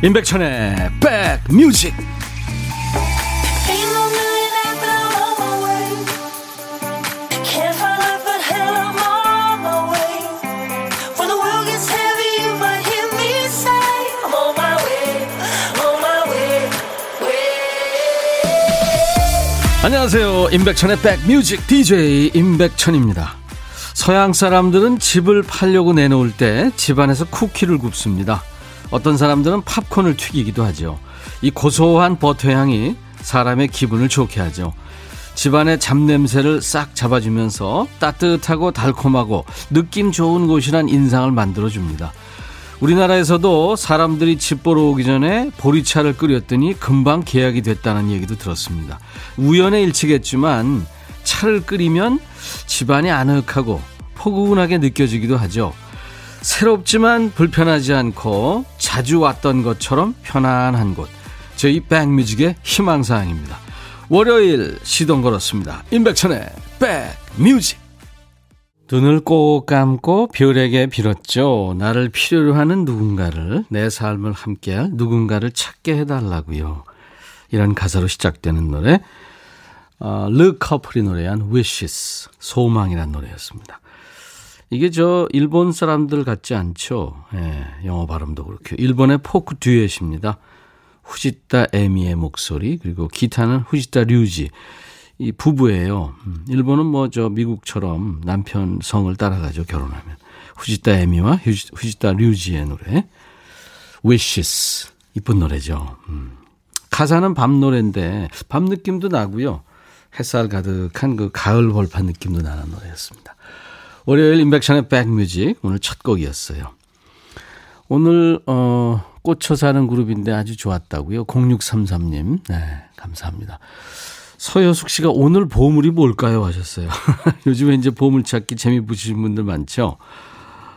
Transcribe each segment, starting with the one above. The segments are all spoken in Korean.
임백천의 백뮤직. 안녕하세요. 임백천의 백뮤직 DJ 임백천입니다. 서양 사람들은 집을 팔려고 내놓을 때 집안에서 쿠키를 굽습니다 어떤 사람들은 팝콘을 튀기기도 하죠. 이 고소한 버터 향이 사람의 기분을 좋게 하죠. 집안의 잡냄새를 싹 잡아주면서 따뜻하고 달콤하고 느낌 좋은 곳이란 인상을 만들어줍니다. 우리나라에서도 사람들이 집 보러 오기 전에 보리차를 끓였더니 금방 계약이 됐다는 얘기도 들었습니다. 우연의 일치겠지만 차를 끓이면 집안이 아늑하고 포근하게 느껴지기도 하죠. 새롭지만 불편하지 않고 자주 왔던 것처럼 편안한 곳. 저희 백뮤직의 희망사항입니다. 월요일 시동 걸었습니다. 임백천의 백뮤직. 눈을 꼭 감고 별에게 빌었죠. 나를 필요로 하는 누군가를, 내 삶을 함께할 누군가를 찾게 해달라고요. 이런 가사로 시작되는 노래, 어, 르 커플이 노래한 Wishes, 소망이란 노래였습니다. 이게 저 일본 사람들 같지 않죠. 예, 영어 발음도 그렇게. 일본의 포크 듀엣입니다. 후지타 에미의 목소리 그리고 기타는 후지타 류지. 이 부부예요. 음, 일본은 뭐 저 미국처럼 남편 성을 따라가죠 결혼하면. 후지타 에미와 후지타 류지의 노래. Wishes 이쁜 노래죠. 음. 가사는 밤 노래인데 밤 느낌도 나고요. 햇살 가득한 그 가을 벌판 느낌도 나는 노래였습니다. 월요일 인백션의 백뮤직 오늘 첫 곡이었어요. 오늘 어 꽂혀 사는 그룹인데 아주 좋았다고요. 0633님. 네, 감사합니다. 서효숙 씨가 오늘 보물이 뭘까요 하셨어요. 요즘에 이제 보물 찾기 재미 붙이신 분들 많죠.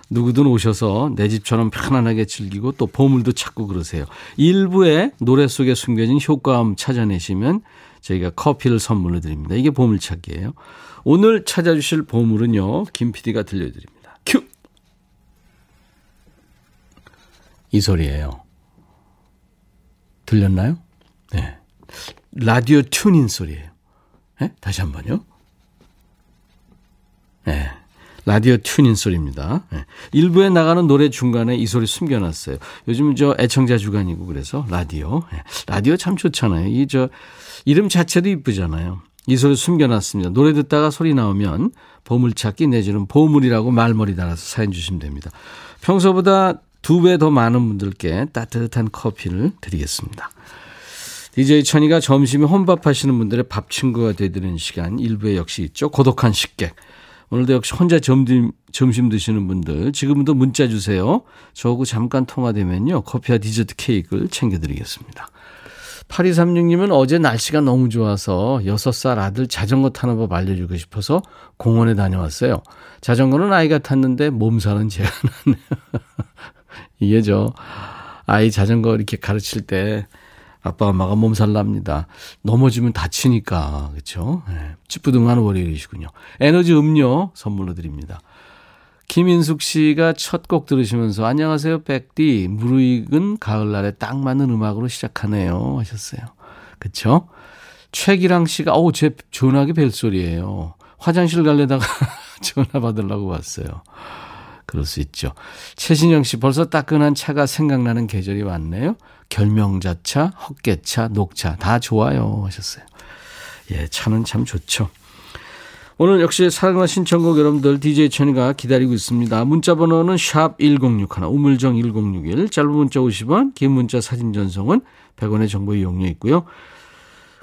누구든 오셔서 내 집처럼 편안하게 즐기고 또 보물도 찾고 그러세요. 일부에 노래 속에 숨겨진 효과음 찾아내시면 저희가 커피를 선물로 드립니다. 이게 보물찾기예요. 오늘 찾아주실 보물은요. 김 PD가 들려드립니다. 큐! 이 소리예요. 들렸나요? 네. 라디오 튜닝 소리예요. 네? 다시 한 번요. 네. 라디오 튜닝 소리입니다. 네. 일부에 나가는 노래 중간에 이 소리 숨겨놨어요. 요즘 저 애청자 주간이고 그래서 라디오. 네. 라디오 참 좋잖아요. 이 저 이름 자체도 이쁘잖아요. 이 소리 숨겨놨습니다. 노래 듣다가 소리 나오면 보물찾기 내지는 보물이라고 말머리 달아서 사연 주시면 됩니다. 평소보다 두 배 더 많은 분들께 따뜻한 커피를 드리겠습니다. DJ 천이가 점심에 혼밥 하시는 분들의 밥 친구가 되드리는 시간 일부에 역시 있죠. 고독한 식객. 오늘도 역시 혼자 점심, 점심 드시는 분들 지금도 문자 주세요. 저하고 잠깐 통화되면요. 커피와 디저트 케이크를 챙겨드리겠습니다. 8236님은 어제 날씨가 너무 좋아서 6살 아들 자전거 타는 법 알려주고 싶어서 공원에 다녀왔어요. 자전거는 아이가 탔는데 몸살은 제가 났네요. 이게 저, 아이 자전거 이렇게 가르칠 때 아빠 엄마가 몸살 납니다. 넘어지면 다치니까. 그렇죠? 네. 찌뿌둥한 월요일이시군요. 에너지 음료 선물로 드립니다. 김인숙 씨가 첫 곡 들으시면서 안녕하세요 백디 무르익은 가을날에 딱 맞는 음악으로 시작하네요 하셨어요. 그쵸? 최기랑 씨가 어우 제 전화기 벨소리예요. 화장실 갈래다가 전화 받으려고 왔어요. 그럴 수 있죠. 최신영 씨 벌써 따끈한 차가 생각나는 계절이 왔네요. 결명자차, 헛개차, 녹차 다 좋아요 하셨어요. 예, 차는 참 좋죠. 오늘 역시 사랑과 신청곡 여러분들 DJ 천이가 기다리고 있습니다. 문자 번호는 샵 1061, 우물정 1061, 짧은 문자 50원, 긴 문자 사진 전송은 100원의 정보 이용료 있고요.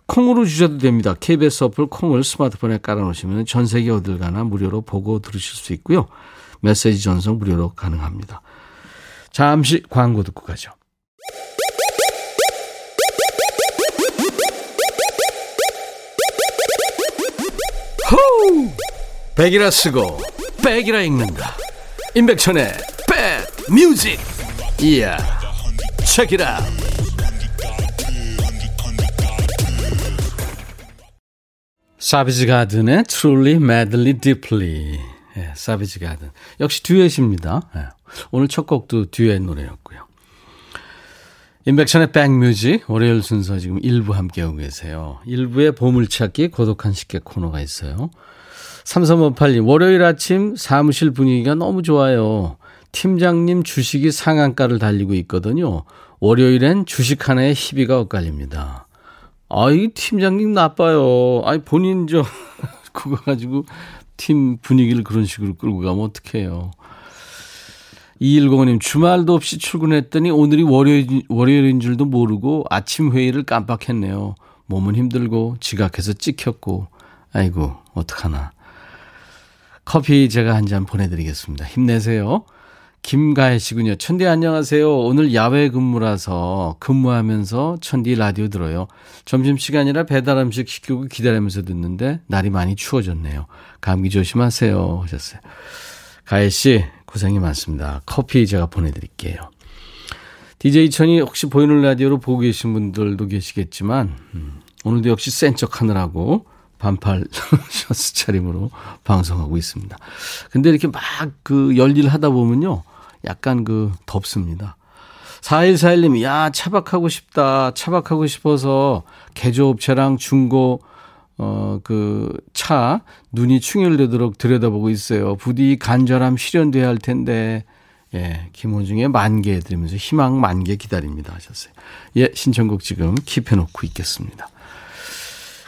콩으로 주셔도 됩니다. KBS 어플 콩을 스마트폰에 깔아놓으시면 전 세계 어딜 가나 무료로 보고 들으실 수 있고요. 메시지 전송 무료로 가능합니다. 잠시 광고 듣고 가죠. 호우! 백이라 쓰고 백이라 읽는다. 임백천의 백 뮤직. 이야. 책이라. 사비지 가든의 Truly, Madly, Deeply. 예, 사비지 가든. 역시 듀엣입니다. 예. 오늘 첫 곡도 듀엣 노래였고요. 인백션의 백뮤직 월요일 순서 지금 1부 함께하고 계세요. 1부에 보물찾기 고독한 식객 코너가 있어요. 3358님 월요일 아침 사무실 분위기가 너무 좋아요. 팀장님 주식이 상한가를 달리고 있거든요. 월요일엔 주식 하나에 희비가 엇갈립니다. 아이 팀장님 나빠요. 아이 본인 저 그거 가지고 팀 분위기를 그런 식으로 끌고 가면 어떡해요. 2105님, 주말도 없이 출근했더니 오늘이 월요일, 월요일인 줄도 모르고 아침 회의를 깜빡했네요. 몸은 힘들고 지각해서 찍혔고, 아이고, 어떡하나. 커피 제가 한 잔 보내드리겠습니다. 힘내세요. 김가혜 씨군요. 천디 안녕하세요. 오늘 야외 근무라서 근무하면서 천디 라디오 들어요. 점심시간이라 배달 음식 시키고 기다리면서 듣는데 날이 많이 추워졌네요. 감기 조심하세요. 하셨어요. 가혜 씨, 고생이 많습니다. 커피 제가 보내드릴게요. DJ 천이 혹시 보이는 라디오로 보고 계신 분들도 계시겠지만, 음, 오늘도 역시 센 척 하느라고 반팔 셔츠 차림으로 방송하고 있습니다. 근데 이렇게 막 그 열일 하다 보면요. 약간 그 덥습니다. 4141님이, 야, 차박하고 싶다. 차박하고 싶어서 개조업체랑 중고 어, 그, 차, 눈이 충혈되도록 들여다보고 있어요. 부디 간절함 실현돼야 할 텐데, 예, 김호중의 만개 들으면서 희망 만개 기다립니다 하셨어요. 예, 신청곡 지금 킵해놓고 있겠습니다.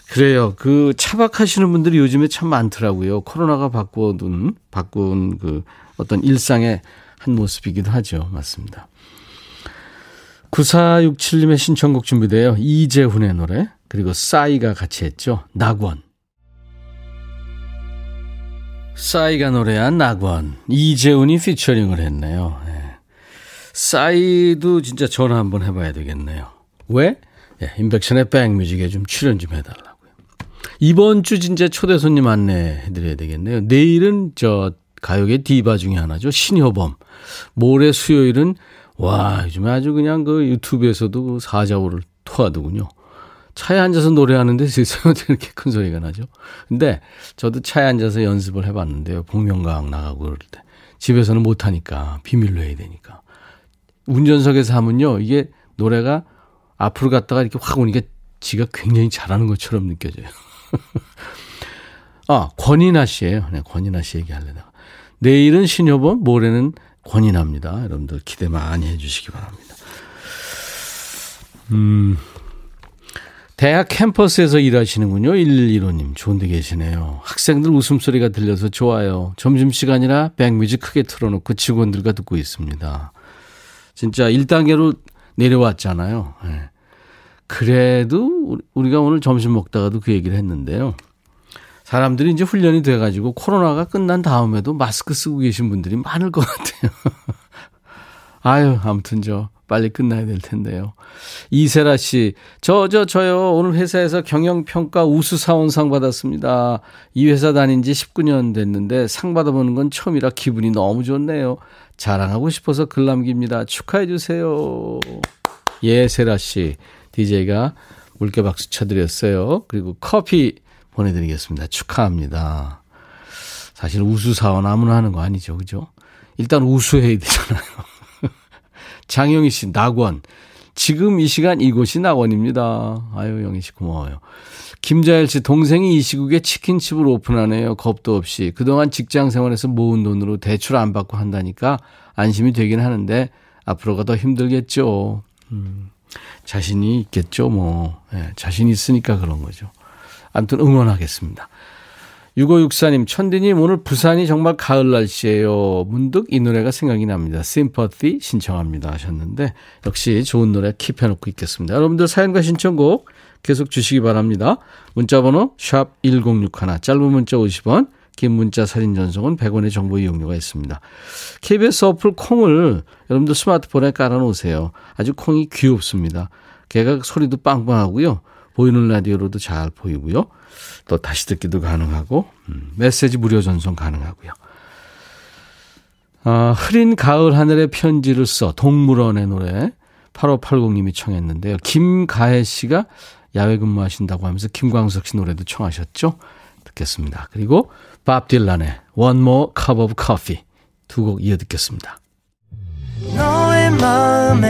그래요. 그 차박하시는 분들이 요즘에 참 많더라고요. 코로나가 바꿔둔, 바꾼 그 어떤 일상의 한 모습이기도 하죠. 맞습니다. 9467님의 신청곡 준비돼요. 이재훈의 노래. 그리고 싸이가 같이 했죠. 낙원. 싸이가 노래한 낙원. 이재훈이 피처링을 했네요. 네. 싸이도 진짜 전화 한번 해봐야 되겠네요. 왜? 네, 인백션의 백뮤직에 좀 출연 좀 해달라고요. 이번 주 진짜 초대 손님 안내해드려야 되겠네요. 내일은 저 가요계 디바 중에 하나죠. 신효범. 모레 수요일은 와 요즘에 아주 그냥 그 유튜브에서도 그 사자오를 토하더군요. 차에 앉아서 노래하는데 세상에 이렇게 큰 소리가 나죠. 근데 저도 차에 앉아서 연습을 해봤는데요. 복면가왕 나가고 그럴 때. 집에서는 못하니까 비밀로 해야 되니까. 운전석에서 하면요. 이게 노래가 앞으로 갔다가 이렇게 확 오니까 지가 굉장히 잘하는 것처럼 느껴져요. 아, 권인아 씨예요. 네, 권인아 씨 얘기하려다가. 내일은 신효범, 모레는 권인아입니다. 여러분들 기대 많이 해주시기 바랍니다. 음, 대학 캠퍼스에서 일하시는군요. 115님. 좋은 데 계시네요. 학생들 웃음소리가 들려서 좋아요. 점심시간이라 백뮤직 크게 틀어놓고 직원들과 듣고 있습니다. 진짜 1단계로 내려왔잖아요. 네. 그래도 우리가 오늘 점심 먹다가도 그 얘기를 했는데요. 사람들이 이제 훈련이 돼가지고 코로나가 끝난 다음에도 마스크 쓰고 계신 분들이 많을 것 같아요. 아유, 아무튼 저 빨리 끝나야 될 텐데요. 이세라 씨, 저, 저, 저요. 오늘 회사에서 경영평가 우수사원상 받았습니다. 이 회사 다닌 지 19년 됐는데 상 받아보는 건 처음이라 기분이 너무 좋네요. 자랑하고 싶어서 글 남깁니다. 축하해주세요. 예, 세라 씨. DJ가 물개 박수 쳐드렸어요. 그리고 커피 보내드리겠습니다. 축하합니다. 사실 우수사원 아무나 하는 거 아니죠. 그죠? 일단 우수해야 되잖아요. 장영희 씨, 낙원. 지금 이 시간 이곳이 낙원입니다. 아유, 영희 씨 고마워요. 김자열 씨, 동생이 이 시국에 치킨집을 오픈하네요. 겁도 없이. 그동안 직장 생활에서 모은 돈으로 대출 안 받고 한다니까 안심이 되긴 하는데 앞으로가 더 힘들겠죠. 음, 자신이 있겠죠, 뭐. 네, 자신이 있으니까 그런 거죠. 아무튼 응원하겠습니다. 6564님, 천디님, 오늘 부산이 정말 가을 날씨예요. 문득 이 노래가 생각이 납니다. Sympathy 신청합니다 하셨는데, 역시 좋은 노래 킵해놓고 있겠습니다. 여러분들 사연과 신청곡 계속 주시기 바랍니다. 문자번호 샵 1061, 짧은 문자 50원, 긴 문자 사진 전송은 100원의 정보 이용료가 있습니다. KBS 어플 콩을 여러분들 스마트폰에 깔아놓으세요. 아주 콩이 귀엽습니다. 걔가 소리도 빵빵하고요. 보이는 라디오로도 잘 보이고요. 또 다시 듣기도 가능하고 음, 메시지 무료 전송 가능하고요. 아, 흐린 가을 하늘에 편지를 써 동물원의 노래 8580님이 청했는데요. 김가혜 씨가 야외 근무하신다고 하면서 김광석 씨 노래도 청하셨죠. 듣겠습니다. 그리고 밥 딜란의 One More Cup of Coffee 두 곡 이어 듣겠습니다. 너의 내 마음에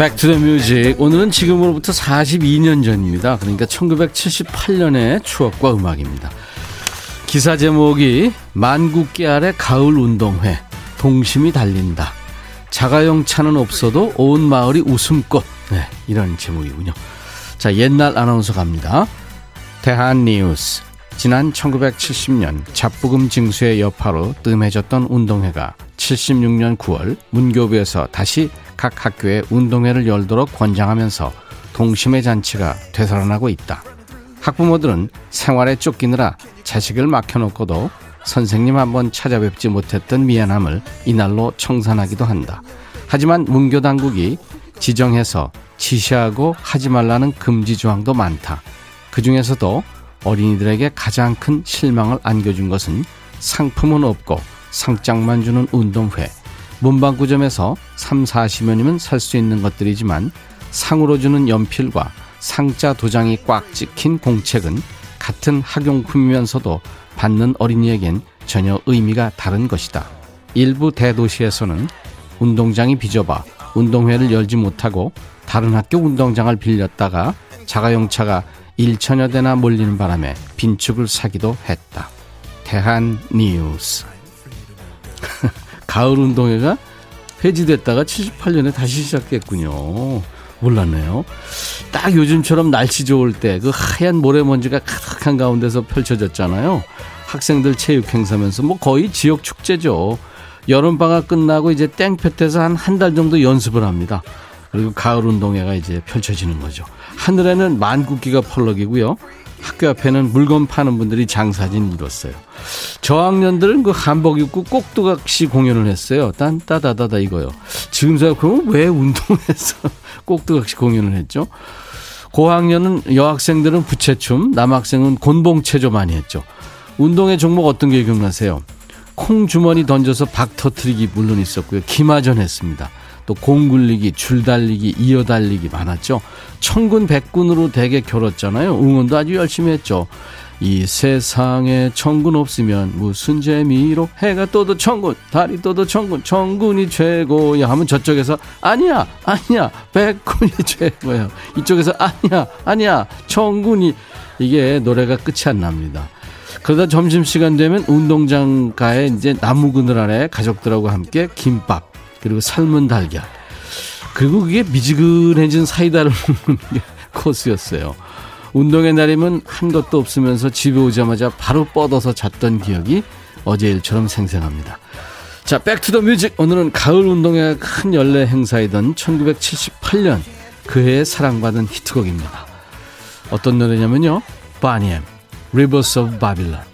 Music. 오늘은 지금으로부터 42년 전입니다. 그러니까 1978년의 추억과 음악입니다. 기사 제목이 만국계 아래 가을 운동회 동심이 달린다. 자가용 차는 없어도 온 마을이 웃음꽃. 네, 이런 제목이군요. 자, 옛날 아나운서 갑니다. 대한뉴스. 지난 1970년 잡부금 징수의 여파로 뜸해졌던 운동회가 76년 9월 문교부에서 다시 각 학교에 운동회를 열도록 권장하면서 동심의 잔치가 되살아나고 있다. 학부모들은 생활에 쫓기느라 자식을 맡겨놓고도 선생님 한번 찾아뵙지 못했던 미안함을 이날로 청산하기도 한다. 하지만 문교 당국이 지정해서 지시하고 하지 말라는 금지 조항도 많다. 그 중에서도 어린이들에게 가장 큰 실망을 안겨준 것은 상품은 없고 상장만 주는 운동회. 문방구점에서 3, 40원이면 살 수 있는 것들이지만 상으로 주는 연필과 상자 도장이 꽉 찍힌 공책은 같은 학용품이면서도 받는 어린이에겐 전혀 의미가 다른 것이다. 일부 대도시에서는 운동장이 비좁아 운동회를 열지 못하고 다른 학교 운동장을 빌렸다가 자가용차가 1천여 대나 몰리는 바람에 빈축을 사기도 했다. 대한 뉴스. 가을 운동회가 폐지됐다가 78년에 다시 시작됐군요. 몰랐네요. 딱 요즘처럼 날씨 좋을 때 그 하얀 모래먼지가 가득한 가운데서 펼쳐졌잖아요. 학생들 체육 행사면서 뭐 거의 지역 축제죠. 여름방학 끝나고 이제 땡볕에서 한 한 달 정도 연습을 합니다. 그리고 가을 운동회가 이제 펼쳐지는 거죠. 하늘에는 만국기가 펄럭이고요. 학교 앞에는 물건 파는 분들이 장사진 이뤘어요. 저학년들은 그 한복 입고 꼭두각시 공연을 했어요. 딴따다다다 이거요. 지금 생각하면 왜 운동에서 꼭두각시 공연을 했죠? 고학년은 여학생들은 부채춤, 남학생은 곤봉체조 많이 했죠. 운동의 종목 어떤 게 기억나세요? 콩 주머니 던져서 박 터트리기 물론 있었고요. 기마전 했습니다. 또 공굴리기, 줄달리기, 이어달리기 많았죠. 천군 백군으로 대개 겨뤘잖아요. 응원도 아주 열심히 했죠. 이 세상에 천군 없으면 무슨 재미로 해가 떠도 천군, 달이 떠도 천군, 천군이 최고야 하면 저쪽에서 아니야, 아니야, 백군이 최고야. 이쪽에서 아니야, 아니야, 천군이 이게 노래가 끝이 안 납니다. 그러다 점심시간 되면 운동장 가에 이제 나무 그늘 아래 가족들하고 함께 김밥, 그리고 삶은 달걀. 그리고 그게 미지근해진 사이다를 먹는 게 코스였어요. 운동의 날이면 한 것도 없으면서 집에 오자마자 바로 뻗어서 잤던 기억이 어제 일처럼 생생합니다. 자, Back to the music. 오늘은 가을 운동회 큰 연례 행사이던 1978년 그 해에 사랑받은 히트곡입니다. 어떤 노래냐면요. 바니엠, Rivers of Babylon.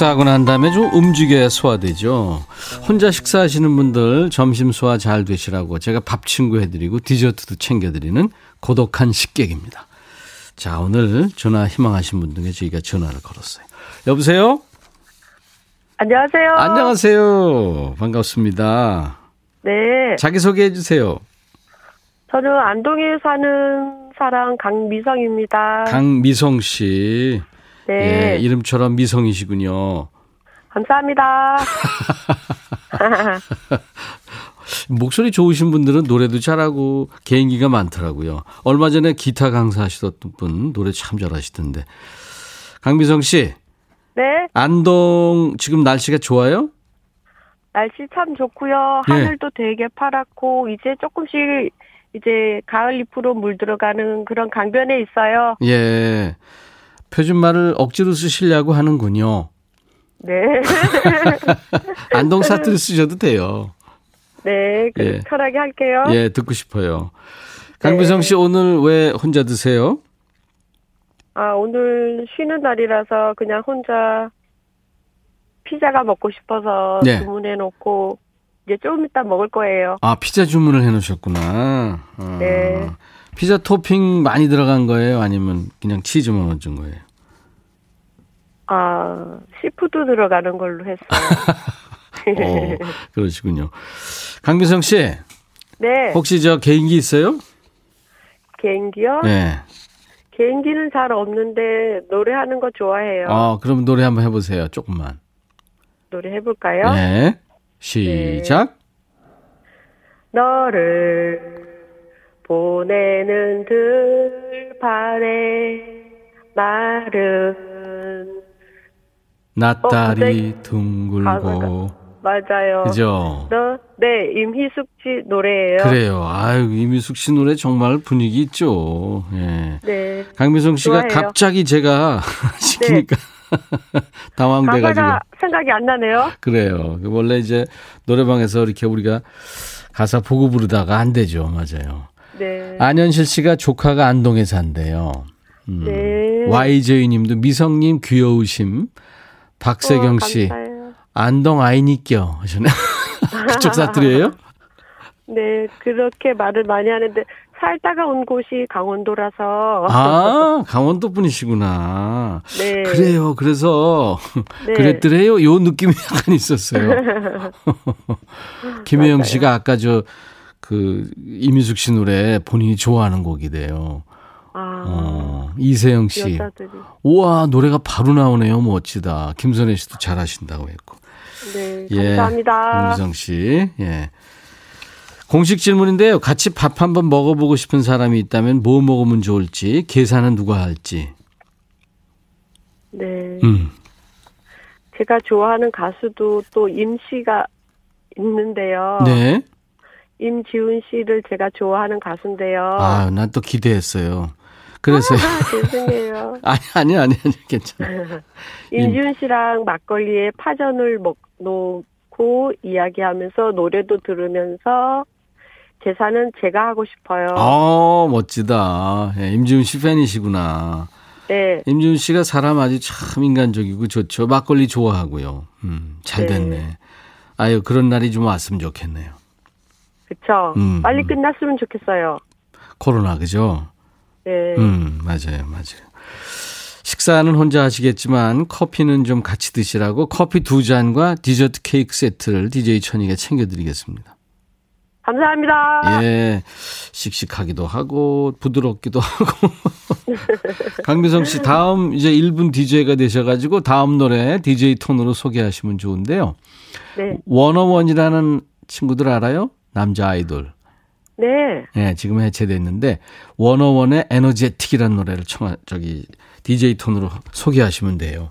식사하고 난 다음에 좀 움직여야 소화되죠. 혼자 식사하시는 분들 점심 소화 잘 되시라고 제가 밥 친구 해드리고 디저트도 챙겨드리는 고독한 식객입니다. 자, 오늘 전화 희망하신 분 중에 저희가 전화를 걸었어요. 여보세요? 안녕하세요. 안녕하세요. 반갑습니다. 네. 자기소개해 주세요. 저는 안동에 사는 사람 강미성입니다. 강미성 씨. 네. 예, 이름처럼 미성이시군요. 감사합니다. 목소리 좋으신 분들은 노래도 잘하고 개인기가 많더라고요. 얼마 전에 기타 강사하시던 분 노래 참 잘하시던데. 강미성 씨, 네. 안동 지금 날씨가 좋아요? 날씨 참 좋고요. 예. 하늘도 되게 파랗고 이제 조금씩 이제 가을 잎으로 물들어가는 그런 강변에 있어요. 예. 표준말을 억지로 쓰시려고 하는군요. 네. 안동 사투리 쓰셔도 돼요. 네. 그 예. 편하게 할게요. 예, 듣고 싶어요. 강미성 씨 오늘 왜 혼자 드세요? 아, 오늘 쉬는 날이라서 그냥 혼자 피자가 먹고 싶어서 네. 주문해 놓고 이제 조금 이따 먹을 거예요. 아, 피자 주문을 해 놓으셨구나. 아, 네. 피자 토핑 많이 들어간 거예요? 아니면 그냥 치즈만 얹은 거예요? 아, seafood 들어가는 걸로 했어요. 어, 그러시군요. 강미성 씨, 네. 혹시 저 개인기 있어요? 개인기요? 네. 개인기는 잘 없는데 노래하는 거 좋아해요. 어, 그럼 노래 한번 해보세요. 조금만. 노래 해볼까요? 네. 시작. 너를 보내는 들판에 마른 낯다리 어, 둥글고. 맞아요. 그죠? 너, 네, 임희숙 씨 노래예요. 그래요. 아유, 이미숙 씨 노래 정말 분위기 있죠. 예. 네. 강미성 씨가 좋아해요. 네. 갑자기 제가 시키니까 당황돼가지고. 가사가 생각이 안 나네요. 그래요. 그 원래 이제 노래방에서 이렇게 우리가 가사 보고 부르다가 안 되죠. 맞아요. 네. 안현실 씨가 조카가 안동에 산대요. 음. 네. YJ 님도 미성님 귀여우심. 박세경 어, 씨. 안동 아이니껴 하셨네. 그쪽 사투리예요? 네, 그렇게 말을 많이 하는데 살다가 온 곳이 강원도라서 아, 강원도 분이시구나. 네. 그래요. 그래서 네. 그랬더래요. 요 느낌이 약간 있었어요. 김혜영. 씨가 아까 저 그 이민숙 씨 노래 본인이 좋아하는 곡이래요. 아, 어, 이세영 씨. 여자들이 우와, 노래가 바로 나오네요. 멋지다. 김선혜 씨도 잘하신다고 했고. 네, 예. 감사합니다. 김미성 씨. 예. 공식 질문인데요. 같이 밥 한번 먹어보고 싶은 사람이 있다면 뭐 먹으면 좋을지, 계산은 누가 할지. 네, 음. 제가 좋아하는 가수도 또 임씨가 있는데요. 네. 임지훈 씨를 제가 좋아하는 가수인데요. 아, 난 또 기대했어요. 그래서 아, 죄송해요. 아니 아니 아니 아니 괜찮아. 임지훈 씨랑 막걸리에 파전을 먹 놓고 이야기하면서 노래도 들으면서 계산은 제가 하고 싶어요. 아, 멋지다. 예, 임지훈 씨 팬이시구나. 네, 임지훈 씨가 사람 아주 참 인간적이고 좋죠. 막걸리 좋아하고요. 음, 잘 네. 됐네. 아유, 그런 날이 좀 왔으면 좋겠네요. 그쵸. 음, 빨리 음. 끝났으면 좋겠어요. 코로나 그죠? 네. 음, 맞아요. 맞아요. 식사는 혼자 하시겠지만 커피는 좀 같이 드시라고 커피 두 잔과 디저트 케이크 세트를 DJ 천이가 챙겨드리겠습니다. 감사합니다. 예, 씩씩하기도 하고 부드럽기도 하고. 강미성 씨 다음 이제 1분 DJ가 되셔가지고 다음 노래 DJ 톤으로 소개하시면 좋은데요. 네. 원어원이라는 친구들 알아요? 남자 아이돌. 네. 예, 지금 해체됐는데 원어원의 에너제틱이라는 노래를 청 저기 DJ 톤으로 소개하시면 돼요.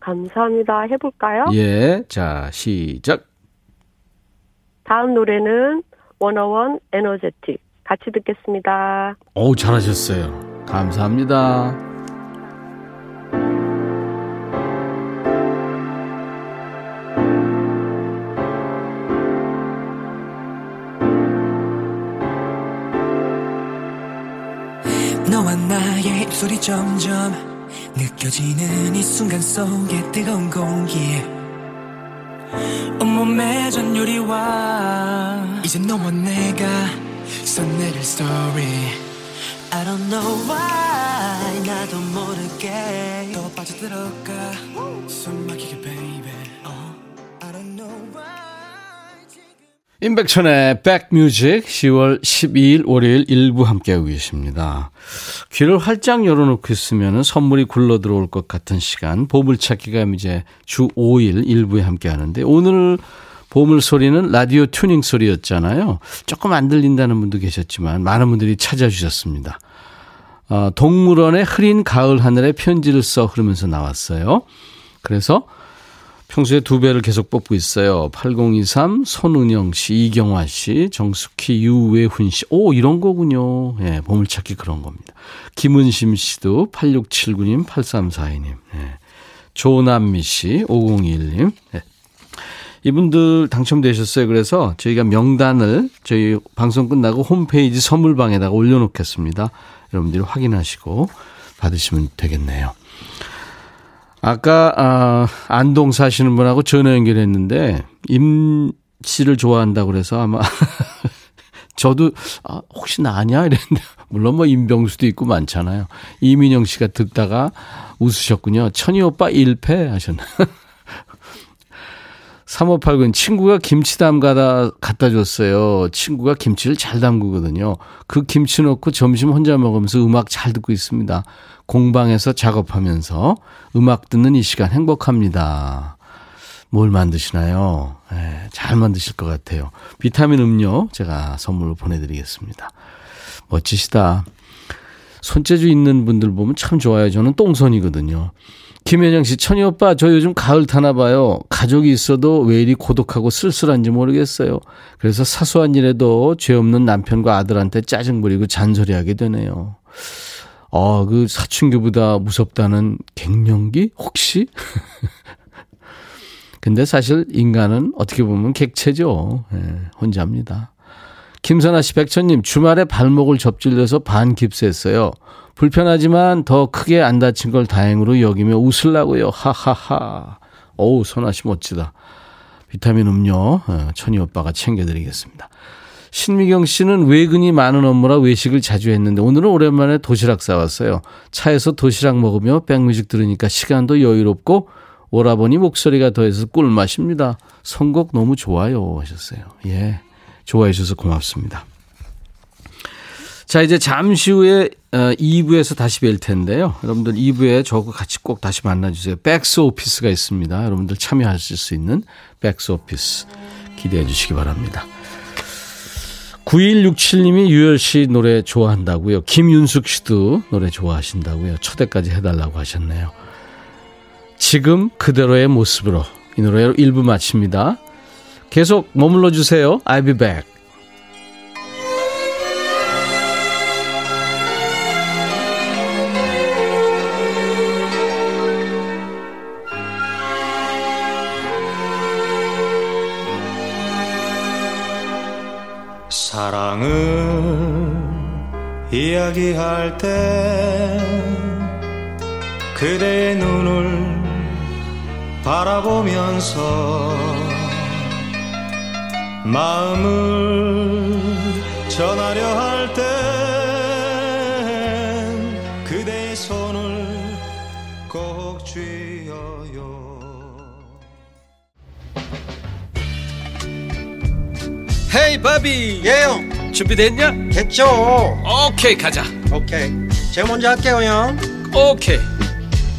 감사합니다. 해볼까요? 예, 자 시작. 다음 노래는 원어원 에너제틱. 같이 듣겠습니다. 오 잘하셨어요. 감사합니다. 입술이 점점 느껴지는 이 순간 속에 뜨거운 공기. 온몸에 전율이와. 이제 너와 내가 써내릴 story. I don't know why 나도 모르게 또 빠져들어가. 숨 막히게 baby. Uh, I don't know why 임백천의 백뮤직 10월 12일 월요일 일부 함께하고 계십니다. 귀를 활짝 열어놓고 있으면 선물이 굴러 들어올 것 같은 시간 보물찾기가 이제 주 5일 일부에 함께하는데 오늘 보물 소리는 라디오 튜닝 소리였잖아요. 조금 안 들린다는 분도 계셨지만 많은 분들이 찾아주셨습니다. 어, 동물원의 흐린 가을 하늘에 편지를 써 흐르면서 나왔어요. 그래서 평소에 두 배를 계속 뽑고 있어요. 8023, 손은영 씨, 이경화 씨, 정숙희, 유외훈 씨. 오, 이런 거군요. 예, 보물찾기 그런 겁니다. 김은심 씨도 8679님, 8342님. 예. 조남미 씨, 5021님. 예. 이분들 당첨되셨어요. 그래서 저희가 명단을 저희 방송 끝나고 홈페이지 선물방에다가 올려놓겠습니다. 여러분들이 확인하시고 받으시면 되겠네요. 아까 아, 안동 사시는 분하고 전화 연결했는데 임 씨를 좋아한다고 그래서 아마 저도 아, 혹시 나냐 이랬는데 물론 뭐 임병수도 있고 많잖아요. 이민영 씨가 듣다가 웃으셨군요. 천희 오빠 1패 하셨나. 3589는 친구가 김치 담가다 갖다 줬어요. 친구가 김치를 잘 담그거든요. 그 김치 넣고 점심 혼자 먹으면서 음악 잘 듣고 있습니다. 공방에서 작업하면서 음악 듣는 이 시간 행복합니다. 뭘 만드시나요? 네, 잘 만드실 것 같아요. 비타민 음료 제가 선물로 보내드리겠습니다. 멋지시다. 손재주 있는 분들 보면 참 좋아요. 저는 똥손이거든요. 김현영 씨, 천희 오빠, 저 요즘 가을 타나 봐요. 가족이 있어도 왜 이리 고독하고 쓸쓸한지 모르겠어요. 그래서 사소한 일에도 죄 없는 남편과 아들한테 짜증 부리고 잔소리하게 되네요. 어, 그 사춘기보다 무섭다는 갱년기? 혹시? 근데 사실 인간은 어떻게 보면 객체죠. 예, 혼자입니다. 김선아 씨, 백천님, 주말에 발목을 접질려서 반 깁스했어요. 불편하지만 더 크게 안 다친 걸 다행으로 여기며 웃으려고요. 하하하. 어우, 선아 씨 멋지다. 비타민 음료, 어, 천희 오빠가 챙겨드리겠습니다. 신미경 씨는 외근이 많은 업무라 외식을 자주 했는데 오늘은 오랜만에 도시락 싸왔어요. 차에서 도시락 먹으며 백뮤직 들으니까 시간도 여유롭고 오라버니 목소리가 더해서 꿀맛입니다. 선곡 너무 좋아요 하셨어요. 예. 좋아해 주셔서 고맙습니다. 자, 이제 잠시 후에 2부에서 어, 다시 뵐 텐데요. 여러분들 2부에 저거 같이 꼭 다시 만나주세요. 백스 오피스가 있습니다. 여러분들 참여하실 수 있는 백스 오피스 기대해 주시기 바랍니다. 9167님이 유열 씨 노래 좋아한다고요. 김윤숙 씨도 노래 좋아하신다고요. 초대까지 해달라고 하셨네요. 지금 그대로의 모습으로 이 노래로 1부 마칩니다. 계속 머물러 주세요. I'll be back. 사랑은 이야기할 때 그대의 눈을 바라보면서 마음을 전하려 할 땐 그대의 손을 꼭 쥐어요. 헤이 바비 예영. 준비됐냐? 됐죠. 오케이 가자. 오케이. 제가 먼저 할게요 형. 오케이.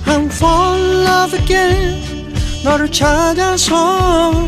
I'm fall in love again 너를 찾아서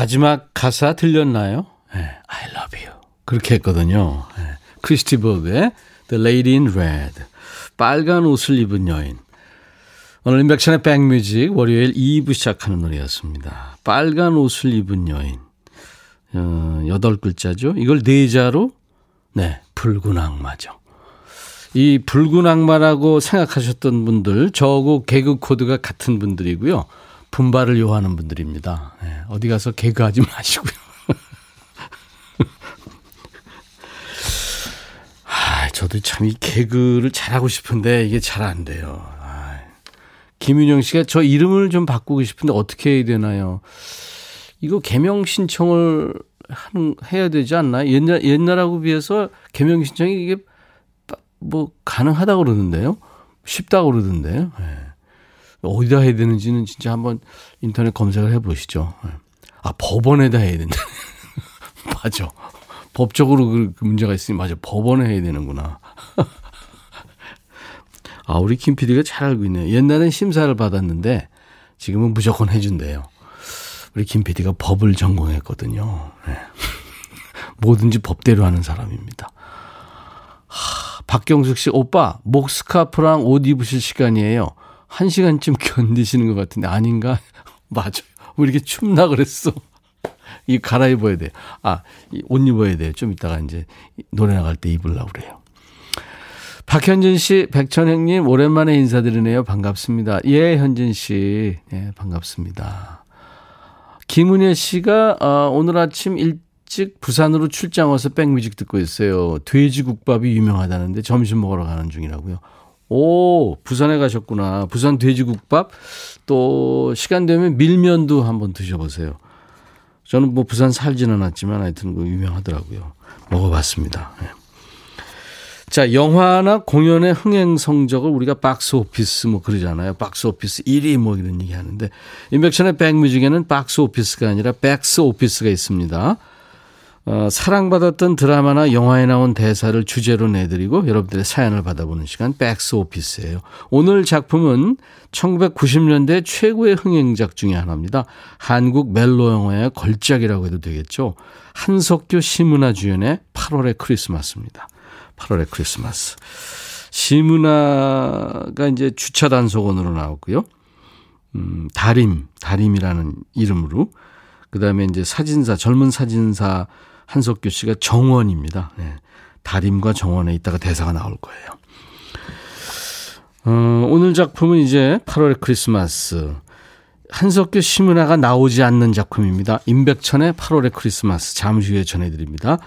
마지막 가사 들렸나요? 네, I love you. 그렇게 했거든요. 네, 크리스 디 버그의 The Lady in Red. 빨간 옷을 입은 여인. 오늘 임백천의 백뮤직 월요일 2부 시작하는 노래였습니다. 빨간 옷을 입은 여인. 어, 8글자죠. 이걸 네자로 네, 붉은 악마죠. 이 붉은 악마라고 생각하셨던 분들, 저하고 개그 코드가 같은 분들이고요. 분발을 요하는 분들입니다. 네, 어디 가서 개그하지 마시고요. 아, 저도 참 이 개그를 잘하고 싶은데 이게 잘 안 돼요. 아, 김윤영 씨가 저 이름을 좀 바꾸고 싶은데 어떻게 해야 되나요? 이거 개명 신청을 하는 해야 되지 않나? 옛날 옛날하고 비해서 개명 신청이 이게 뭐 가능하다고 그러는데요. 쉽다고 그러던데요. 네. 어디다 해야 되는지는 진짜 한번 인터넷 검색을 해보시죠. 네. 아 법원에다 해야 된다. 맞아. 법적으로 그, 그 문제가 있으니 맞아. 법원에 해야 되는구나. 아 우리 김 PD가 잘 알고 있네요. 옛날엔 심사를 받았는데 지금은 무조건 해준대요. 우리 김 PD가 법을 전공했거든요. 네. 뭐든지 법대로 하는 사람입니다. 하, 박경숙 씨, 오빠, 목 스카프랑 옷 입으실 시간이에요. 한 시간쯤 견디시는 것 같은데, 아닌가? 맞아요. 왜 이렇게 춥나 그랬어? 이 갈아입어야 돼. 아, 옷 입어야 돼. 좀 이따가 이제 노래 나갈 때 입으려고 그래요. 박현진 씨, 백천행님, 오랜만에 인사드리네요. 반갑습니다. 예, 현진 씨. 예, 반갑습니다. 김은혜 씨가 어, 오늘 아침 일찍 부산으로 출장 와서 백뮤직 듣고 있어요. 돼지국밥이 유명하다는데 점심 먹으러 가는 중이라고요. 오, 부산에 가셨구나. 부산 돼지국밥. 또 시간 되면 밀면도 한번 드셔보세요. 저는 뭐 부산 살지는 않았지만 하여튼 그 유명하더라고요. 먹어봤습니다. 네. 자, 영화나 공연의 흥행 성적을 우리가 박스 오피스 뭐 그러잖아요. 박스 오피스 1위 뭐 이런 얘기 하는데 임백천의 백뮤직에는 박스 오피스가 아니라 백스 오피스가 있습니다. 어, 사랑받았던 드라마나 영화에 나온 대사를 주제로 내드리고 여러분들의 사연을 받아보는 시간 백스 오피스예요. 오늘 작품은 1990년대 최고의 흥행작 중의 하나입니다. 한국 멜로 영화의 걸작이라고 해도 되겠죠. 한석규 시문화 주연의 8월의 크리스마스입니다. 8월의 크리스마스. 시문화가 이제 주차 단속원으로 나왔고요. 음, 다림, 다림이라는 이름으로. 그 다음에 이제 사진사, 젊은 사진사 한석규 씨가 정원입니다. 네. 다림과 정원에 있다가 대사가 나올 거예요. 어, 오늘 작품은 이제 8월의 크리스마스. 한석규 시문화가 나오지 않는 작품입니다. 임백천의 8월의 크리스마스. 잠시 후에 전해드립니다.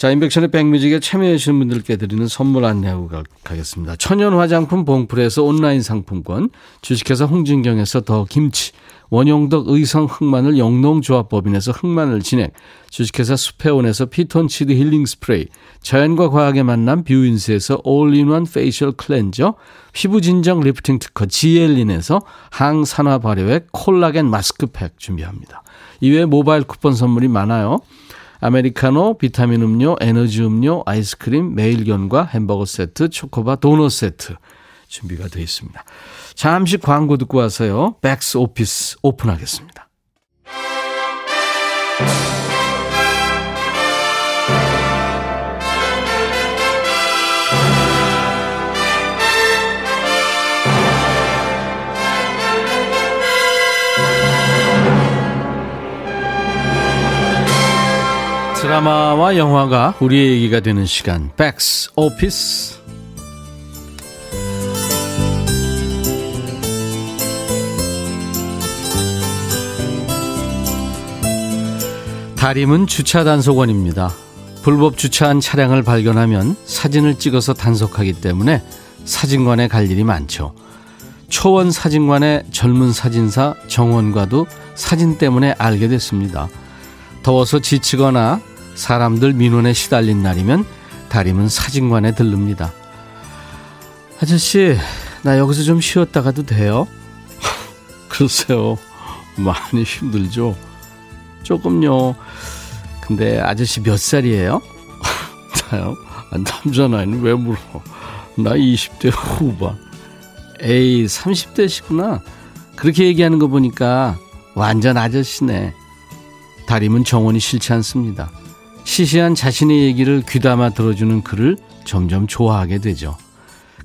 자, 인백션의 백뮤직에 참여해주시는 분들께 드리는 선물 안내하고 가겠습니다. 천연 화장품 봉풀에서 온라인 상품권, 주식회사 홍진경에서 더 김치, 원용덕 의성 흑마늘 영농조합법인에서 흑마늘 진액, 주식회사 수페온에서 피톤치드 힐링 스프레이, 자연과 과학의 만남 뷰인스에서 all-in-one facial cleanser, 피부 진정 리프팅 특허 지엘린에서 항산화 발효액 콜라겐 마스크팩 준비합니다. 이외에 모바일 쿠폰 선물이 많아요. 아메리카노, 비타민 음료, 에너지 음료, 아이스크림, 매일견과 햄버거 세트, 초코바 도넛 세트 준비가 되어 있습니다. 잠시 광고 듣고 와서요. 백스 오피스 오픈하겠습니다. 드라마와 영화가 우리의 얘기가 되는 시간 백스 오피스 다림은 주차 단속원입니다. 불법 주차한 차량을 발견하면 사진을 찍어서 단속하기 때문에 사진관에 갈 일이 많죠. 초원 사진관의 젊은 사진사 정원과도 사진 때문에 알게 됐습니다. 더워서 지치거나 사람들 민원에 시달린 날이면 다림은 사진관에 들릅니다. 아저씨, 나 여기서 좀 쉬었다 가도 돼요? 글쎄요, 많이 힘들죠. 조금요. 근데 아저씨 몇 살이에요? 나요? 아, 남자 나이는 왜 물어? 나 20대 후반. 에이, 30대시구나. 그렇게 얘기하는 거 보니까 완전 아저씨네. 다림은 정원이 싫지 않습니다. 시시한 자신의 얘기를 귀담아 들어주는 그를 점점 좋아하게 되죠.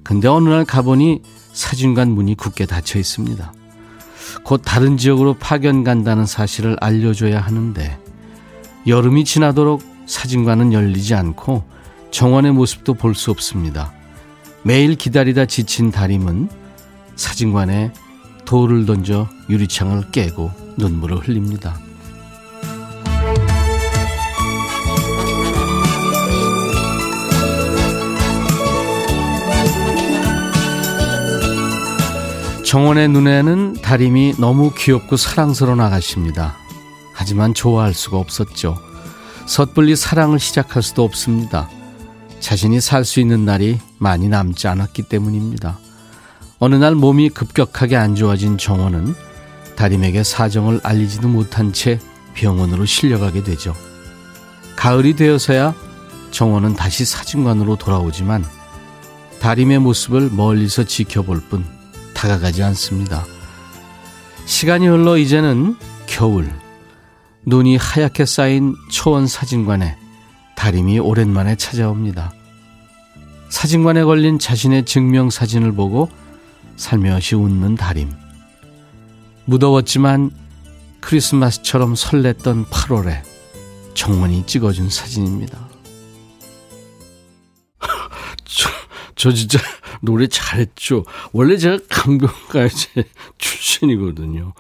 근데 어느 날 가보니 사진관 문이 굳게 닫혀 있습니다. 곧 다른 지역으로 파견 간다는 사실을 알려줘야 하는데 여름이 지나도록 사진관은 열리지 않고 정원의 모습도 볼 수 없습니다. 매일 기다리다 지친 다림은 사진관에 돌을 던져 유리창을 깨고 눈물을 흘립니다. 정원의 눈에는 다림이 너무 귀엽고 사랑스러운 아가씨입니다. 하지만 좋아할 수가 없었죠. 섣불리 사랑을 시작할 수도 없습니다. 자신이 살 수 있는 날이 많이 남지 않았기 때문입니다. 어느 날 몸이 급격하게 안 좋아진 정원은 다림에게 사정을 알리지도 못한 채 병원으로 실려가게 되죠. 가을이 되어서야 정원은 다시 사진관으로 돌아오지만 다림의 모습을 멀리서 지켜볼 뿐 다가가지 않습니다. 시간이 흘러 이제는 겨울. 눈이 하얗게 쌓인 초원 사진관에 다림이 오랜만에 찾아옵니다. 사진관에 걸린 자신의 증명 사진을 보고 살며시 웃는 다림. 무더웠지만 크리스마스처럼 설렜던 8월에 정원이 찍어준 사진입니다. 저, 저 진짜 노래 잘했죠. 원래 제가 강변가요제 출신이거든요.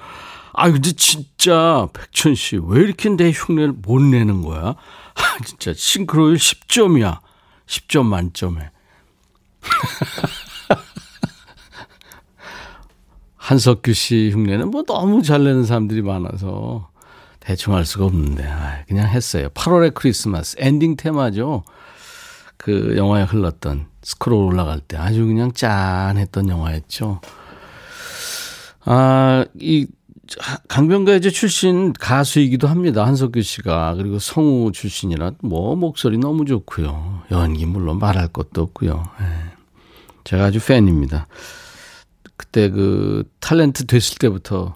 아, 근데 진짜 백천 씨, 왜 이렇게 내 흉내를 못 내는 거야? 아, 진짜 싱크로율 10점이야. 10점 만점에. 한석규 씨 흉내는 뭐 너무 잘 내는 사람들이 많아서 대충 할 수가 없는데, 아, 그냥 했어요. 8월의 크리스마스 엔딩 테마죠. 그 영화에 흘렀던 스크롤 올라갈 때 아주 그냥 짠했던 영화였죠. 아, 이 강변가요제 출신 가수이기도 합니다. 한석규 씨가. 그리고 성우 출신이라 뭐 목소리 너무 좋고요. 연기 물론 말할 것도 없고요. 예. 제가 아주 팬입니다. 그때 그 탤런트 됐을 때부터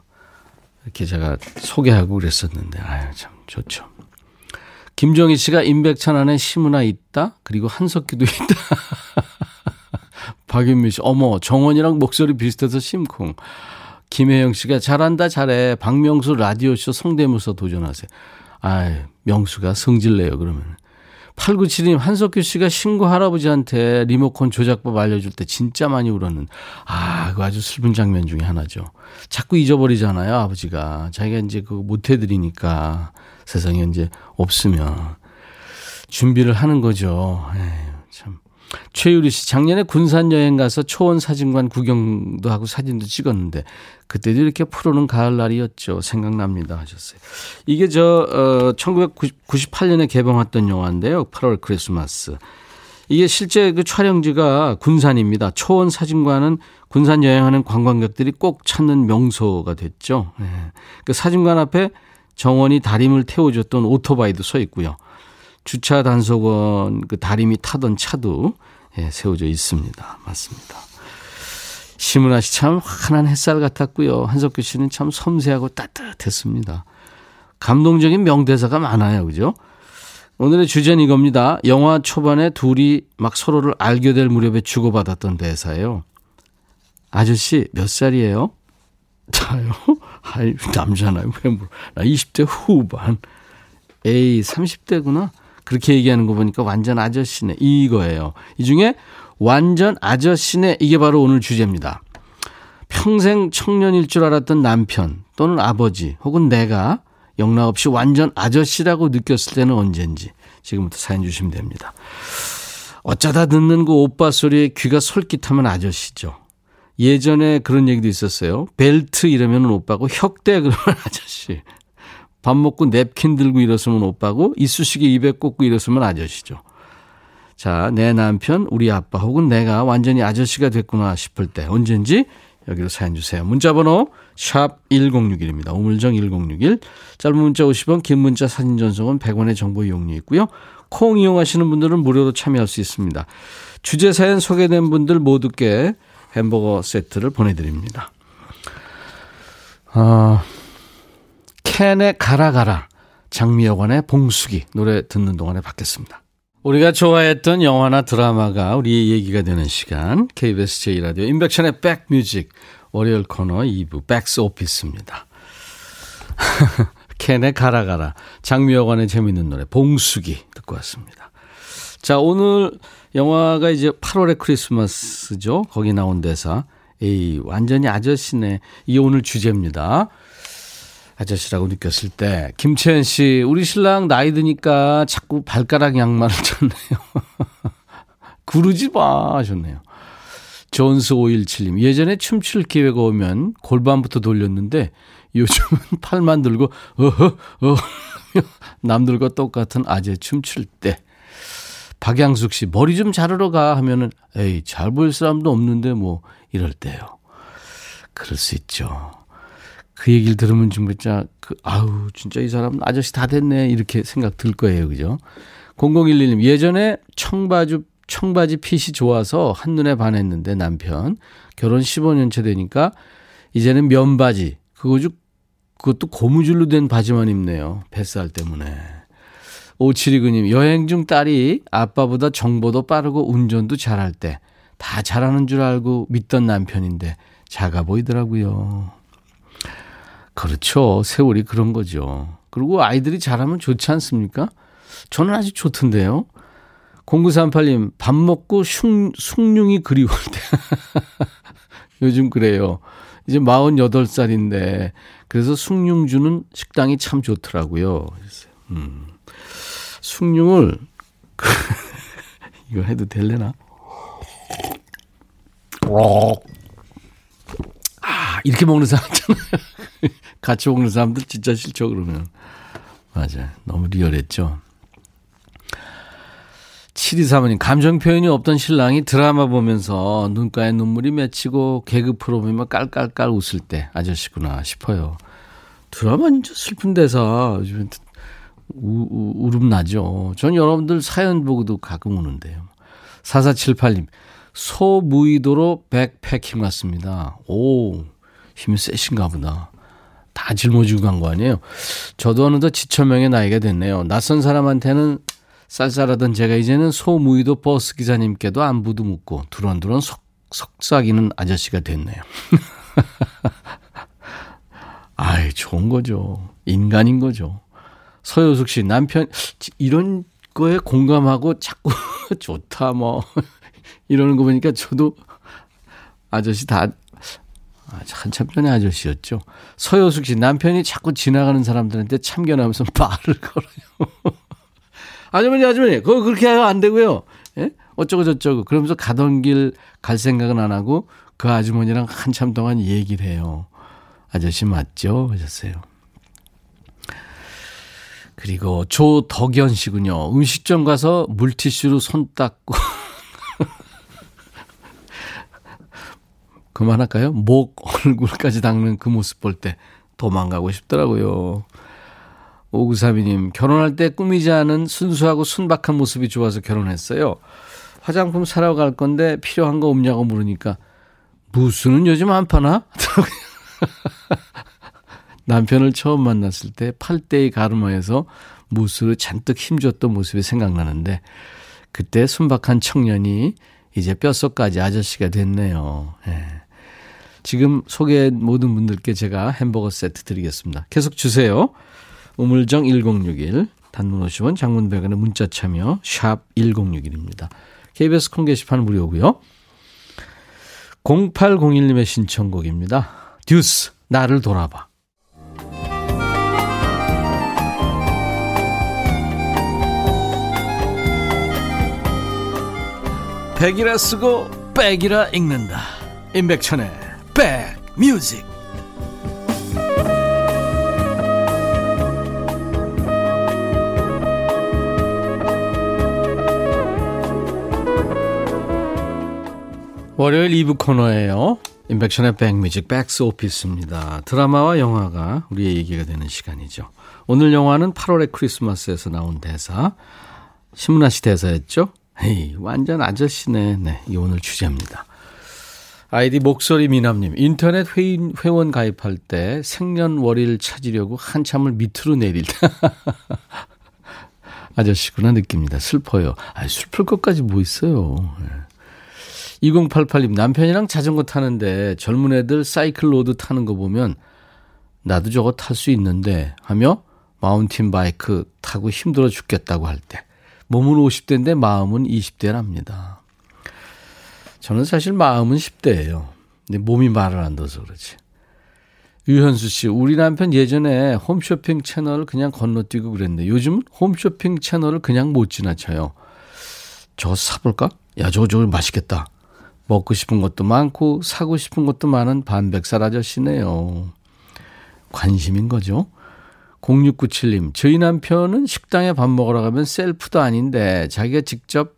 이렇게 제가 소개하고 그랬었는데 아유 참 좋죠. 김정희 씨가 임백천 안에 심은아 있다. 그리고 한석기도 있다. 박윤미 씨, 어머 정원이랑 목소리 비슷해서 심쿵. 김혜영 씨가 잘한다 잘해. 박명수 라디오쇼 성대모사 도전하세요. 아 명수가 성질내요 그러면. 8972님, 한석규 씨가 신고 할아버지한테 리모컨 조작법 알려줄 때 진짜 많이 울었는, 아, 그 아주 슬픈 장면 중에 하나죠. 자꾸 잊어버리잖아요, 아버지가. 자기가 이제 그거 못 해드리니까 세상에 이제 없으면. 준비를 하는 거죠. 에이, 참. 최유리 씨, 작년에 군산 여행 가서 초원 사진관 구경도 하고 사진도 찍었는데, 그때도 이렇게 푸르는 가을 날이었죠. 생각납니다. 하셨어요. 이게 저, 어, 1998년에 개봉했던 영화인데요. 8월 크리스마스. 이게 실제 그 촬영지가 군산입니다. 초원 사진관은 군산 여행하는 관광객들이 꼭 찾는 명소가 됐죠. 네. 그 사진관 앞에 정원이 다림을 태워줬던 오토바이도 서 있고요. 주차 단속원 그 다림이 타던 차도 예, 세워져 있습니다. 맞습니다. 심은아 씨 참 환한 햇살 같았고요. 한석규 씨는 참 섬세하고 따뜻했습니다. 감동적인 명대사가 많아요. 그죠? 오늘의 주제는 이겁니다. 영화 초반에 둘이 막 서로를 알게 될 무렵에 주고받았던 대사예요. 아저씨 몇 살이에요? 저요? 아이, 남자나요? 왜 물어? 나 20대 후반. 에이, 30대구나. 그렇게 얘기하는 거 보니까 완전 아저씨네. 이거예요. 이 중에 완전 아저씨네. 이게 바로 오늘 주제입니다. 평생 청년일 줄 알았던 남편 또는 아버지 혹은 내가 영락 없이 완전 아저씨라고 느꼈을 때는 언젠지 지금부터 사연 주시면 됩니다. 어쩌다 듣는 그 오빠 소리에 귀가 솔깃하면 아저씨죠. 예전에 그런 얘기도 있었어요. 벨트 이러면 오빠고 혁대 그러면 아저씨. 밥 먹고 냅킨 들고 일어서면 오빠고 이쑤시개 입에 꽂고 일어서면 아저씨죠. 자, 내 남편, 우리 아빠 혹은 내가 완전히 아저씨가 됐구나 싶을 때 언젠지 여기로 사연 주세요. 문자 번호 샵 1061입니다. 우물정 1061. 짧은 문자 50원, 긴 문자 사진 전송은 100원의 정보 이용료 있고요. 콩 이용하시는 분들은 무료로 참여할 수 있습니다. 주제 사연 소개된 분들 모두께 햄버거 세트를 보내드립니다. 아, 캔의 가라 가라 장미여관의 봉숙이 노래 듣는 동안에 받겠습니다. 우리가 좋아했던 영화나 드라마가 우리 얘기가 되는 시간 KBS 제2라디오 인백션의 백뮤직 월요일 코너 2부 백스 오피스입니다. 캔의 가라가라 장미여관의 재밌는 노래 봉숙이 듣고 왔습니다. 자 오늘 영화가 이제 8월의 크리스마스죠. 거기 나온 대사 에이 완전히 아저씨네 이게 오늘 주제입니다. 아저씨라고 느꼈을 때 김채연 씨 우리 신랑 나이 드니까 자꾸 발가락 양말을 쳤네요. 구르지 마 하셨네요. 존스 517님 예전에 춤출 기회가 오면 골반부터 돌렸는데 요즘은 팔만 들고 어허 어 남들과 똑같은 아재 춤출 때 박양숙 씨 머리 좀 자르러 가 하면은 에이 잘 보일 사람도 없는데 뭐 이럴 때요. 그럴 수 있죠. 그 얘기를 들으면 진짜 그 아우 진짜 이 사람 아저씨 다 됐네 이렇게 생각 들 거예요. 그죠? 0011님 예전에 청바지 청바지 핏이 좋아서 한눈에 반했는데 남편 결혼 15년째 되니까 이제는 면바지 그거죠 그것도 고무줄로 된 바지만 입네요. 뱃살 때문에. 5729님 여행 중 딸이 아빠보다 정보도 빠르고 운전도 잘할 때 다 잘하는 줄 알고 믿던 남편인데 작아 보이더라고요. 그렇죠. 세월이 그런 거죠. 그리고 아이들이 잘하면 좋지 않습니까? 저는 아주 좋던데요. 0938님, 밥 먹고 숭, 숭늉이 그리울 때. 요즘 그래요. 이제 48살인데, 그래서 숭늉 주는 식당이 참 좋더라고요. 음. 숭늉을, 이거 해도 될래나? 아, 이렇게 먹는 사람 있잖아요. 같이 먹는 사람들 진짜 싫죠, 그러면. 맞아요. 너무 리얼했죠. 7235님, 감정 표현이 없던 신랑이 드라마 보면서 눈가에 눈물이 맺히고 개그 프로 보면 깔깔깔 웃을 때 아저씨구나 싶어요. 드라마 진짜 슬픈 대사 요즘에 우, 우, 울음 나죠. 전 여러분들 사연 보고도 가끔 우는데요. 4478님, 소무이도로 백패킹 왔습니다. 오, 힘이 세신가 보다. 다 짊어지고 간 거 아니에요? 저도 어느덧 지천명의 나이가 됐네요. 낯선 사람한테는 쌀쌀하던 제가 이제는 소무이도 버스 기사님께도 안부도 묻고 두런두런 속, 속삭이는 아저씨가 됐네요. 아이, 좋은 거죠. 인간인 거죠. 서효숙 씨, 남편, 이런 거에 공감하고 자꾸 좋다, 뭐. 이러는 거 보니까 저도 아저씨 다, 아, 한참 전에 아저씨였죠. 서효숙 씨, 남편이 자꾸 지나가는 사람들한테 참견하면서 말을 걸어요. 아주머니, 아주머니, 그거 그렇게 하면 안 되고요. 예? 어쩌고 저쩌고. 그러면서 가던 길 갈 생각은 안 하고 그 아주머니랑 한참 동안 얘기를 해요. 아저씨 맞죠? 하셨어요. 그리고 조덕연 씨군요. 음식점 가서 물티슈로 손 닦고. 그만할까요? 목, 얼굴까지 닦는 그 모습 볼 때 도망가고 싶더라고요. 5932님, 결혼할 때 꾸미지 않은 순수하고 순박한 모습이 좋아서 결혼했어요. 화장품 사러 갈 건데 필요한 거 없냐고 물으니까, 무스는 요즘 안 파나? 남편을 처음 만났을 때 8대의 가르마에서 무스를 잔뜩 힘줬던 모습이 생각나는데, 그때 순박한 청년이 이제 뼛속까지 아저씨가 됐네요. 예. 지금 소개한 모든 분들께 제가 햄버거 세트 드리겠습니다. 계속 주세요. 우물정 1061 단문 50원 장문 100원의 문자 참여 샵 1061입니다. KBS 콩 게시판 무료고요. 0801님의 신청곡입니다. 듀스 나를 돌아봐. 백이라 쓰고 백이라 읽는다. 임백천의 백뮤직. 월요일 2부 코너예요. 인백션의 백뮤직 백스 오피스입니다. 드라마와 영화가 우리의 얘기가 되는 시간이죠. 오늘 영화는 8월의 크리스마스에서 나온 대사. 심은하 씨 대사였죠? 에이, 완전 아저씨네. 네, 이 오늘 주제입니다. 아이디 목소리 미남님, 인터넷 회인, 회원 가입할 때 생년월일 찾으려고 한참을 밑으로 내릴 때. 아저씨구나 느낍니다. 슬퍼요. 아, 슬플 것까지 뭐 있어요. 네. 2088님, 남편이랑 자전거 타는데 젊은 애들 사이클 로드 타는 거 보면 나도 저거 탈 수 있는데 하며 마운틴 바이크 타고 힘들어 죽겠다고 할 때. 몸은 50대인데 마음은 20대랍니다. 저는 사실 마음은 10대예요. 근데 몸이 말을 안 들어서 그렇지. 유현수 씨, 우리 남편 예전에 홈쇼핑 채널을 그냥 건너뛰고 그랬는데 요즘은 홈쇼핑 채널을 그냥 못 지나쳐요. 저거 사볼까? 야, 저거 저거 맛있겠다. 먹고 싶은 것도 많고 사고 싶은 것도 많은 반백살 아저씨네요. 관심인 거죠. 0697님, 저희 남편은 식당에 밥 먹으러 가면 셀프도 아닌데 자기가 직접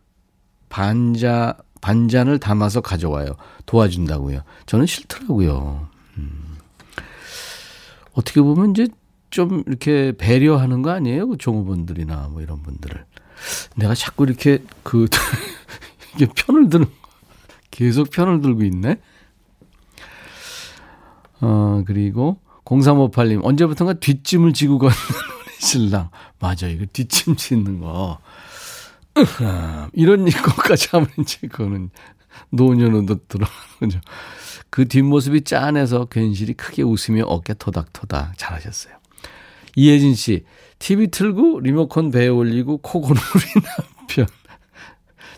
반자, 반잔을 담아서 가져와요. 도와준다고요. 저는 싫더라고요. 음. 어떻게 보면 이제 좀 이렇게 배려하는 거 아니에요? 그 종업원들이나 뭐 이런 분들을. 내가 자꾸 이렇게 그, 이게 편을 드는, 계속 편을 들고 있네? 어, 그리고 0358님, 언제부턴가 뒷짐을 지고 우리 신랑. 맞아, 이거 뒷짐 짓는 거. 이런 것까지 하면 이제 그거는 노년으로 들어가는 거죠. 그 뒷모습이 짠해서 괜시리 크게 웃으며 어깨 토닥토닥 잘하셨어요. 이혜진 씨, TV 틀고 리모컨 배에 올리고 코 고는 우리 남편.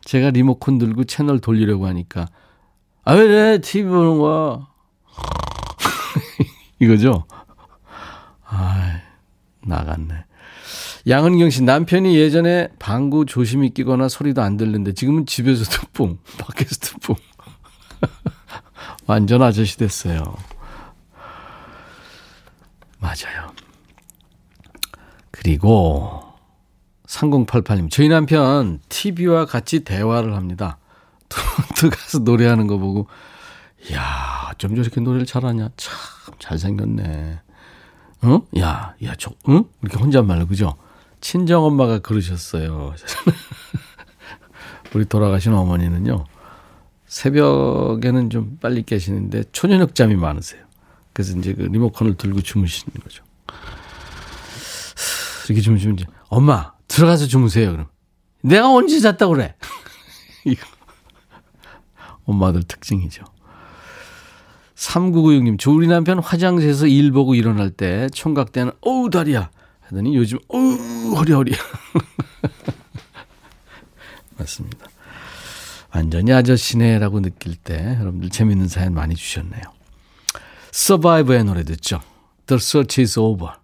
제가 리모컨 들고 채널 돌리려고 하니까, 아, 왜, 왜, TV 보는 거야? 이거죠? 아 나갔네. 양은경 씨 남편이 예전에 방구 조심히 끼거나 소리도 안 들는데 지금은 집에서도 뿡, 밖에서도 뿡. 완전 아저씨 됐어요. 맞아요. 그리고 3088님, 저희 남편 TV와 같이 대화를 합니다. 트 가서 노래하는 거 보고, 이 야, 좀 저렇게 노래를 잘하냐? 참, 잘생겼네. 어? 야, 야, 저, 응? 이렇게 혼잣말로, 그죠? 친정 엄마가 그러셨어요. 우리 돌아가신 어머니는요, 새벽에는 좀 빨리 깨시는데 초저녁 잠이 많으세요. 그래서 이제 그 리모컨을 들고 주무시는 거죠. 이렇게 주무시면 이제, 엄마, 들어가서 주무세요, 그럼. 내가 언제 잤다고 그래? 이거. 엄마들 특징이죠. 3996님, 저 우리 남편 화장실에서 일 보고 일어날 때 총각 때는 어우 다리야 하더니 요즘 어우 허리 허리. 맞습니다. 완전히 아저씨네라고 느낄 때 여러분들 재밌는 사연 많이 주셨네요. 서바이버의 노래 듣죠. The Search is Over.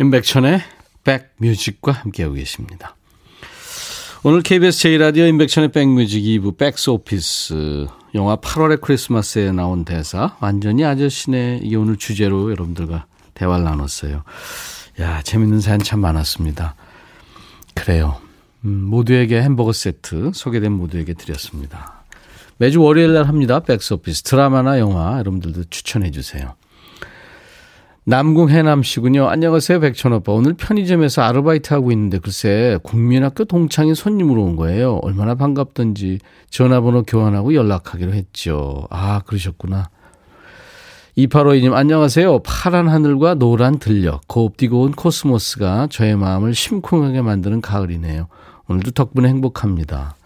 임백천의 백뮤직과 함께하고 계십니다. 오늘 KBS 제1라디오 임백천의 백뮤직 2부 백스오피스 영화 8월의 크리스마스에 나온 대사 완전히 아저씨네 이게 오늘 주제로 여러분들과 대화를 나눴어요. 야 재밌는 사연 참 많았습니다. 그래요. 음, 모두에게 햄버거 세트 소개된 모두에게 드렸습니다. 매주 월요일 날 합니다. 백스오피스 드라마나 영화 여러분들도 추천해 주세요. 남궁 해남 씨군요. 안녕하세요, 백천오빠. 오늘 편의점에서 아르바이트 하고 있는데 글쎄 국민학교 동창인 손님으로 온 거예요. 얼마나 반갑던지 전화번호 교환하고 연락하기로 했죠. 아, 그러셨구나. 2852님, 안녕하세요. 파란 하늘과 노란 들녘, 곱디고 온 코스모스가 저의 마음을 심쿵하게 만드는 가을이네요. 오늘도 덕분에 행복합니다.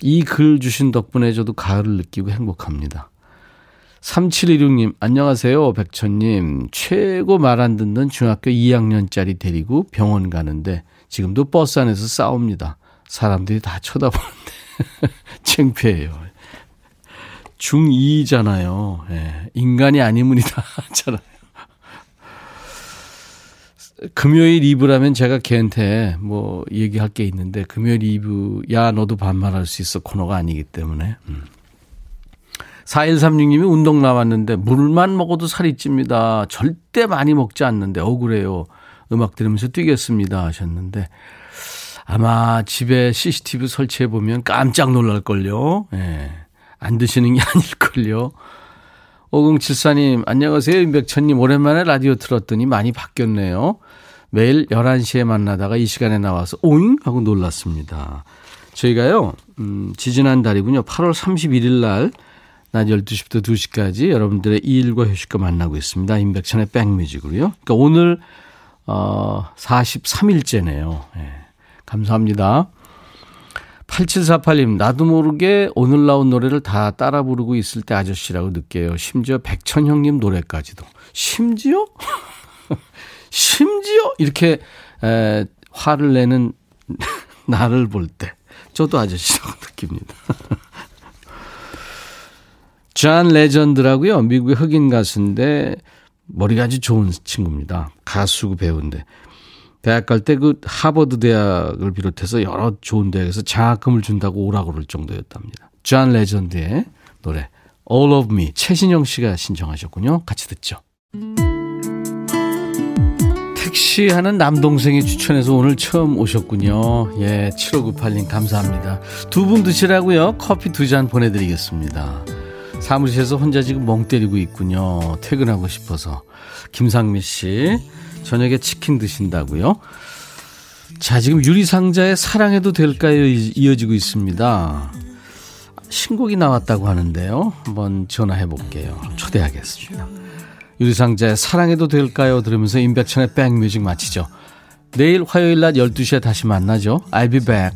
이 글 주신 덕분에 저도 가을을 느끼고 행복합니다. 3716님, 안녕하세요. 백천님. 최고 말 안 듣는 중학교 2학년짜리 데리고 병원 가는데 지금도 버스 안에서 싸웁니다. 사람들이 다 쳐다보는데. 창피해요. 중2잖아요. 예, 인간이 아니문이다. 하잖아요. 금요일 2부라면 제가 걔한테 뭐 얘기할 게 있는데 금요일 2부, 야, 너도 반말할 수 있어 코너가 아니기 때문에. 음. 4136님이 운동 나왔는데 물만 먹어도 살이 찝니다. 절대 많이 먹지 않는데 억울해요. 음악 들으면서 뛰겠습니다 하셨는데 아마 집에 CCTV 설치해 보면 깜짝 놀랄걸요. 예. 안 드시는 게 아닐걸요. 5074님, 안녕하세요. 임백천님, 오랜만에 라디오 틀었더니 많이 바뀌었네요. 매일 11시에 만나다가 이 시간에 나와서 오잉? 하고 놀랐습니다. 저희가요, 음, 지지난 달이군요. 8월 31일 날, 낮 12시부터 2시까지 여러분들의 일과 휴식과 만나고 있습니다. 임백천의 백뮤직으로요. 그러니까 오늘 어, 43일째네요. 예. 감사합니다. 8748님, 나도 모르게 오늘 나온 노래를 다 따라 부르고 있을 때 아저씨라고 느껴요. 심지어 백천 형님 노래까지도. 심지어? 심지어? 이렇게, 에, 화를 내는 나를 볼 때. 저도 아저씨라고 느낍니다. 존 레전드라고요. 미국의 흑인 가수인데 머리가 아주 좋은 친구입니다. 가수고 배우인데. 대학 갈 때 그 하버드 대학을 비롯해서 여러 좋은 대학에서 장학금을 준다고 오라고 그럴 정도였답니다. 존 레전드의 노래 All of Me 최신영 씨가 신청하셨군요. 같이 듣죠. 택시 하는 남동생이 추천해서 오늘 처음 오셨군요. 예, 7598님 감사합니다. 두 분 드시라고요. 커피 두 잔 보내드리겠습니다. 사무실에서 혼자 지금 멍 때리고 있군요. 퇴근하고 싶어서. 김상미 씨, 저녁에 치킨 드신다고요? 자, 지금 유리상자에 사랑해도 될까요? 이어지고 있습니다. 신곡이 나왔다고 하는데요. 한번 전화해 볼게요. 초대하겠습니다. 유리상자에 사랑해도 될까요? 들으면서 임백천의 백뮤직 마치죠. 내일 화요일 낮 12시에 다시 만나죠. I'll be back.